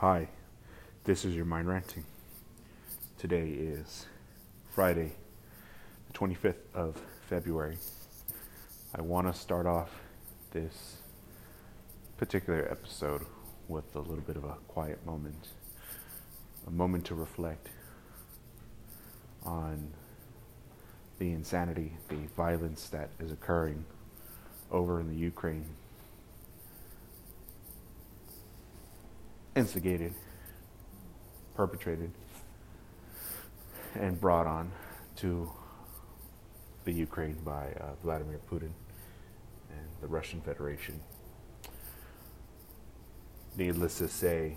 Hi, this is your mind ranting. Today is Friday, the 25th of February. I want to start off this particular episode with a little bit of a quiet moment, a moment to reflect on the insanity, the violence that is occurring over in the Ukraine instigated, perpetrated, and brought on to the Ukraine by uh, Vladimir Putin and the Russian Federation. Needless to say,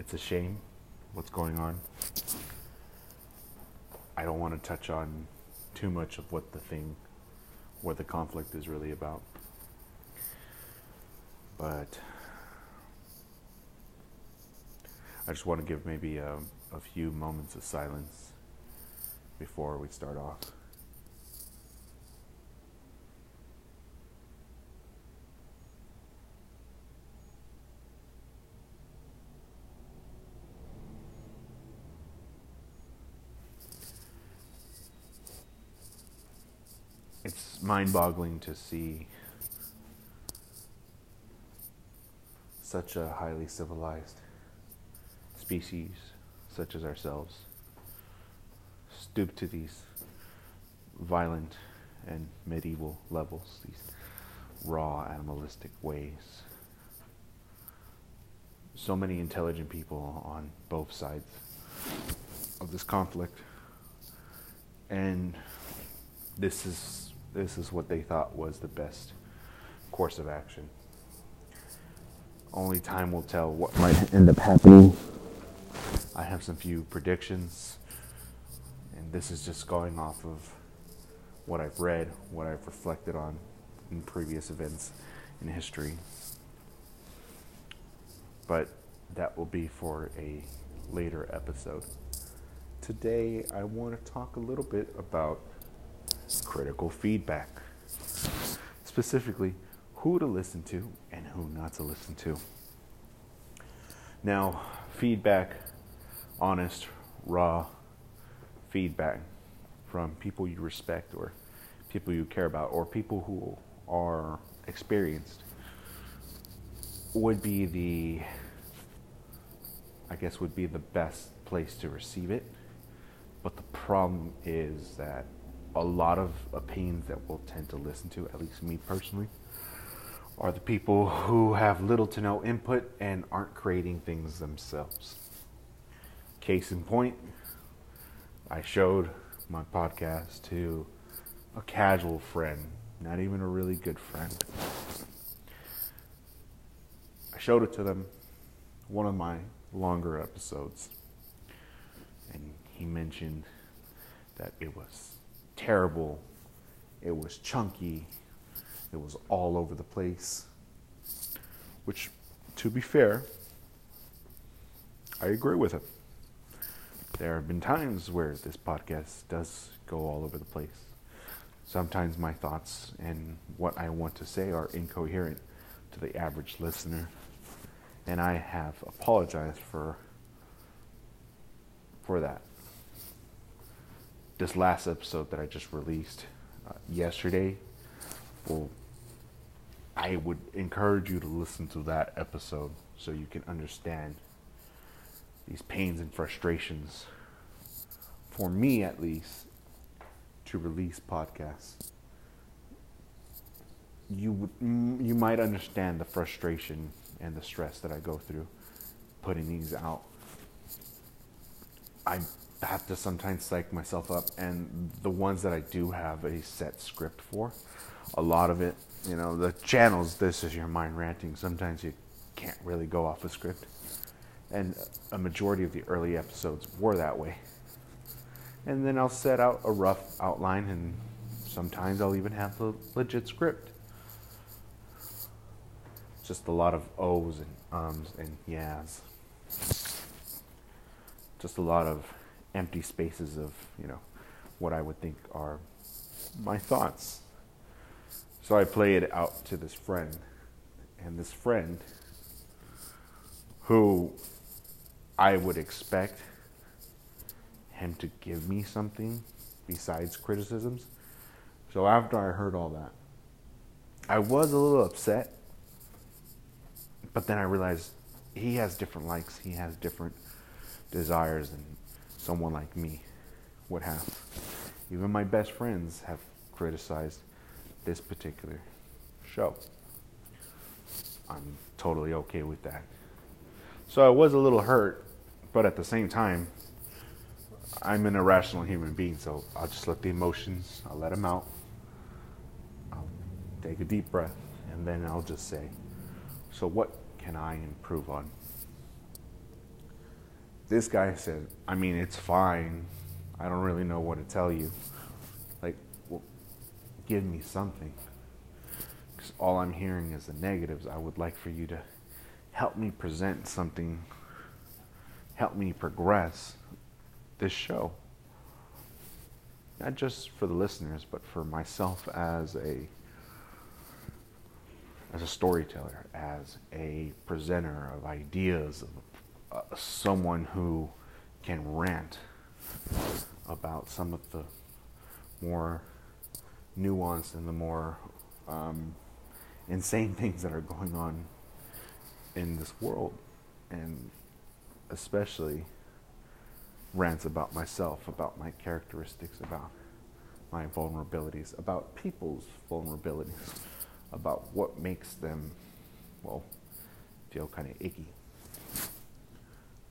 it's a shame what's going on. I don't want to touch on too much of what the thing, what the conflict is really about. But I just want to give maybe a, a few moments of silence before we start off. It's mind boggling to see such a highly civilized species such as ourselves stoop to these violent and medieval levels, these raw animalistic ways. So many intelligent people on both sides of this conflict. And this is this is what they thought was the best course of action. Only time will tell what might end up happening I have some few predictions, and this is just going off of what I've read, what I've reflected on in previous events in history. But that will be for a later episode. Today, I want to talk a little bit about critical feedback. Specifically, who to listen to and who not to listen to. Now, feedback honest, raw feedback from people you respect or people you care about or people who are experienced would be the I guess would be the best place to receive it. But the problem is that a lot of opinions that we'll tend to listen to, at least me personally, are the people who have little to no input and aren't creating things themselves. Case in point, I showed my podcast to a casual friend, not even a really good friend. I showed it to them, one of my longer episodes, and he mentioned that it was terrible, it was chunky, it was all over the place. Which, to be fair, I agree with him there have been times where this podcast does go all over the place. Sometimes my thoughts and what I want to say are incoherent to the average listener, and I have apologized for for that. This last episode that I just released uh, yesterday, well, I would encourage you to listen to that episode so you can understand these pains and frustrations, for me at least, to release podcasts. You you might understand the frustration and the stress that I go through putting these out. I have to sometimes psych myself up, and the ones that I do have a set script for, a lot of it, you know, the channels. This is your mind ranting. Sometimes you can't really go off a script and a majority of the early episodes were that way. And then I'll set out a rough outline, and sometimes I'll even have the legit script. Just a lot of O's and ums and yeahs. Just a lot of empty spaces of, you know, what I would think are my thoughts. So I play it out to this friend, and this friend who I would expect him to give me something besides criticisms. So after I heard all that, I was a little upset, but then I realized he has different likes, he has different desires than someone like me would have. Even my best friends have criticized this particular show. I'm totally okay with that. So I was a little hurt, but at the same time, I'm an irrational human being, so I'll just let the emotions, I'll let them out. I'll take a deep breath, and then I'll just say, So, what can I improve on? This guy said, I mean, it's fine. I don't really know what to tell you. Like, well, give me something. Because all I'm hearing is the negatives. I would like for you to help me present something, help me progress this show. Not just for the listeners, but for myself as a as a storyteller, as a presenter of ideas, of uh, someone who can rant about some of the more nuanced and the more um, insane things that are going on in this world, and especially rants about myself, about my characteristics, about my vulnerabilities, about people's vulnerabilities, about what makes them, well, feel kind of icky.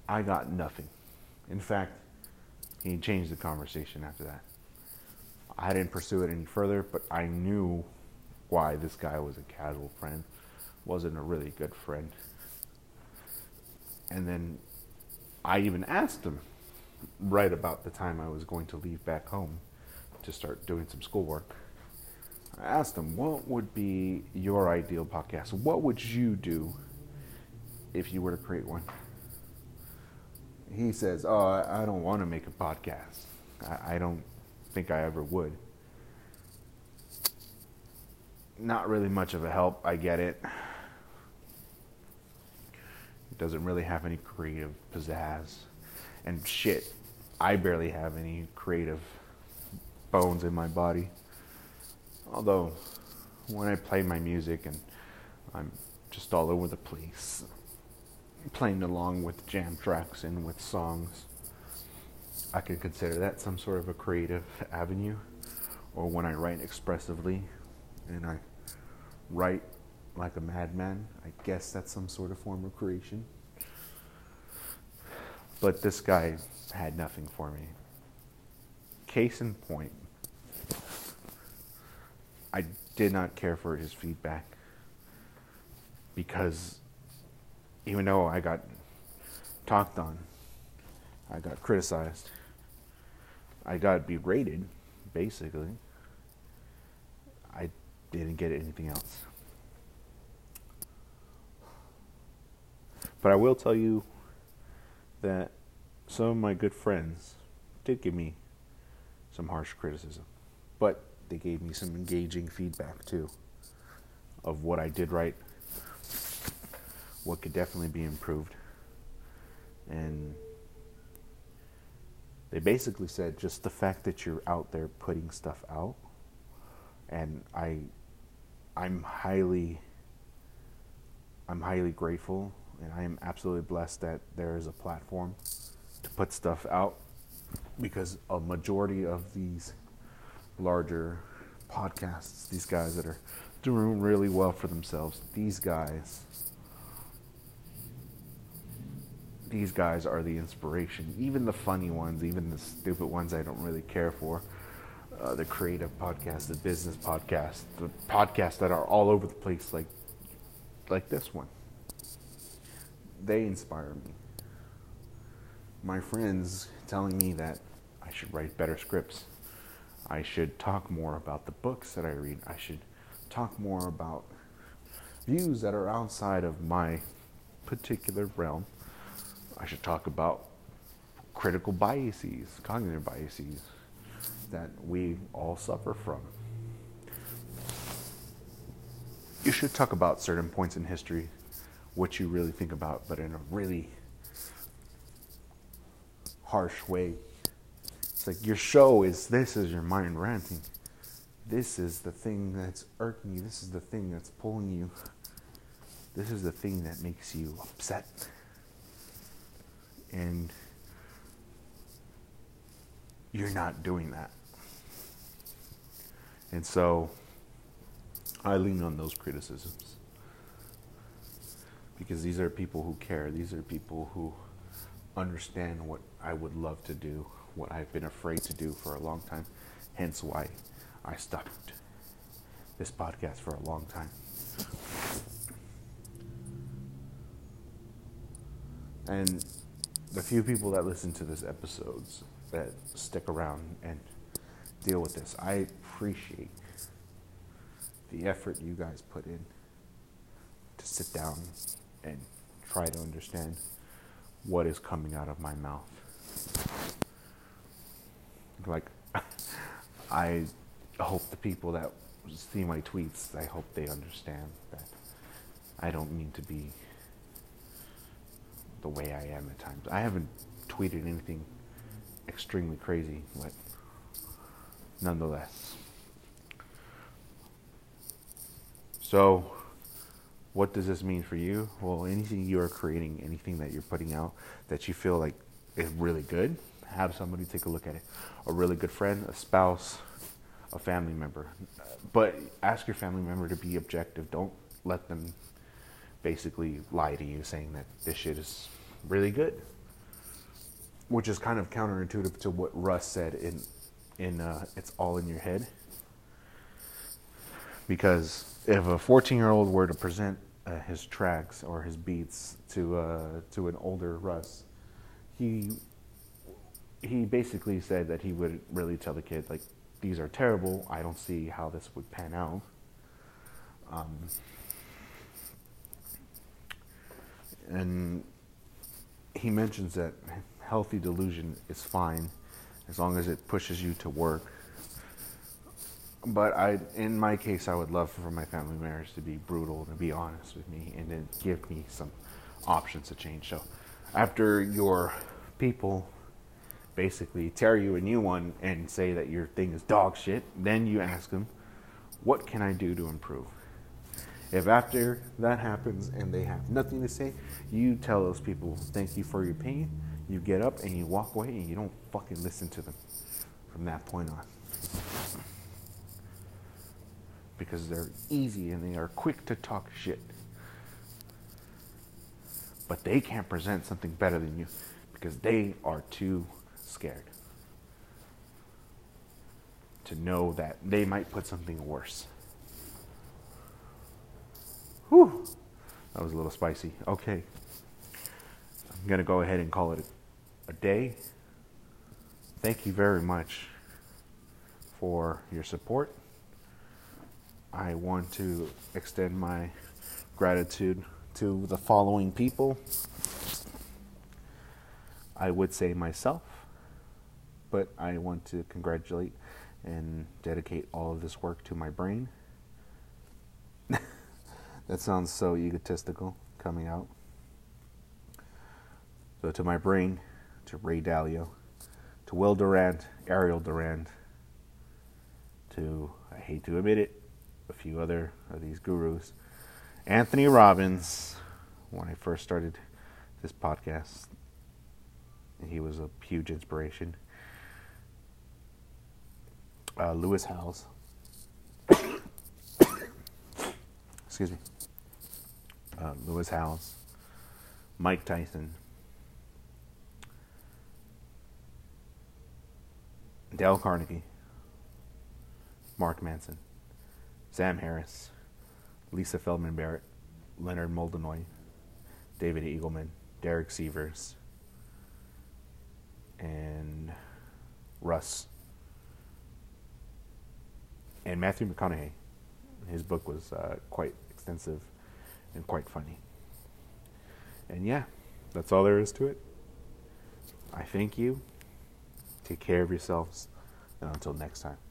I got nothing. In fact, he changed the conversation after that. I didn't pursue it any further, but I knew why this guy was a casual friend, wasn't a really good friend. And then I even asked him right about the time I was going to leave back home to start doing some schoolwork. I asked him, what would be your ideal podcast? What would you do if you were to create one? He says, Oh, I don't want to make a podcast. I don't think I ever would. Not really much of a help, I get it. It doesn't really have any creative pizzazz. And shit, I barely have any creative bones in my body. Although, when I play my music and I'm just all over the place, playing along with jam tracks and with songs, I could consider that some sort of a creative avenue. Or when I write expressively and I write like a madman, I guess that's some sort of form of creation. But this guy had nothing for me. Case in point, I did not care for his feedback because even though I got talked on, I got criticized, I got berated, basically, I didn't get anything else. But I will tell you that some of my good friends did give me some harsh criticism, but they gave me some engaging feedback too of what I did right, what could definitely be improved. And they basically said just the fact that you're out there putting stuff out and I I'm highly I'm highly grateful and I am absolutely blessed that there is a platform to put stuff out because a majority of these larger podcasts, these guys that are doing really well for themselves, these guys these guys are the inspiration. Even the funny ones, even the stupid ones I don't really care for. Uh, the creative podcasts, the business podcasts, the podcasts that are all over the place, like like this one they inspire me. My friends telling me that I should write better scripts. I should talk more about the books that I read. I should talk more about views that are outside of my particular realm. I should talk about critical biases, cognitive biases that we all suffer from. You should talk about certain points in history what you really think about, but in a really harsh way. It's like your show is this is your mind ranting. This is the thing that's irking you. This is the thing that's pulling you. This is the thing that makes you upset. And you're not doing that. And so I lean on those criticisms because these are people who care. These are people who understand what I would love to do, what I've been afraid to do for a long time. Hence why I stopped this podcast for a long time. And the few people that listen to this episodes that stick around and deal with this, I appreciate the effort you guys put in to sit down and try to understand what is coming out of my mouth. Like, I hope the people that see my tweets, I hope they understand that I don't mean to be the way I am at times. I haven't tweeted anything extremely crazy, but nonetheless. So, what does this mean for you? Well, anything you are creating, anything that you're putting out that you feel like is really good, have somebody take a look at it. A really good friend, a spouse, a family member. But ask your family member to be objective. Don't let them basically lie to you saying that this shit is really good. Which is kind of counterintuitive to what Russ said in in uh, It's All in Your Head. Because if a 14 year old were to present uh, his tracks or his beats to uh, to an older Russ, he he basically said that he would really tell the kid like these are terrible. I don't see how this would pan out. Um, and he mentions that healthy delusion is fine as long as it pushes you to work. But I, in my case, I would love for my family members to be brutal, and be honest with me, and then give me some options to change. So, after your people basically tear you a new one and say that your thing is dog shit, then you ask them, "What can I do to improve?" If after that happens and they have nothing to say, you tell those people, thank you for your pain. You get up and you walk away and you don't fucking listen to them from that point on. Because they're easy and they are quick to talk shit. But they can't present something better than you because they are too scared to know that they might put something worse. Whew. That was a little spicy. Okay. I'm to go ahead and call it a day. Thank you very much for your support. I want to extend my gratitude to the following people. I would say myself, but I want to congratulate and dedicate all of this work to my brain. That sounds so egotistical coming out. So to my brain, to Ray Dalio, to Will Durant, Ariel Durant, to, I hate to admit it, a few other of these gurus. Anthony Robbins, when I first started this podcast, he was a huge inspiration. Uh, Lewis Howes. Excuse me uh, Lewis Howes, Mike Tyson, Dale Carnegie, Mark Manson, Sam Harris, Lisa Feldman Barrett, Leonard Mlodinow, David Eagleman, Derek Sivers, and Russ, and Matthew McConaughey. His book was uh, quite extensive and quite funny. And yeah, that's all there is to it. I thank you. Take care of yourselves. And until next time.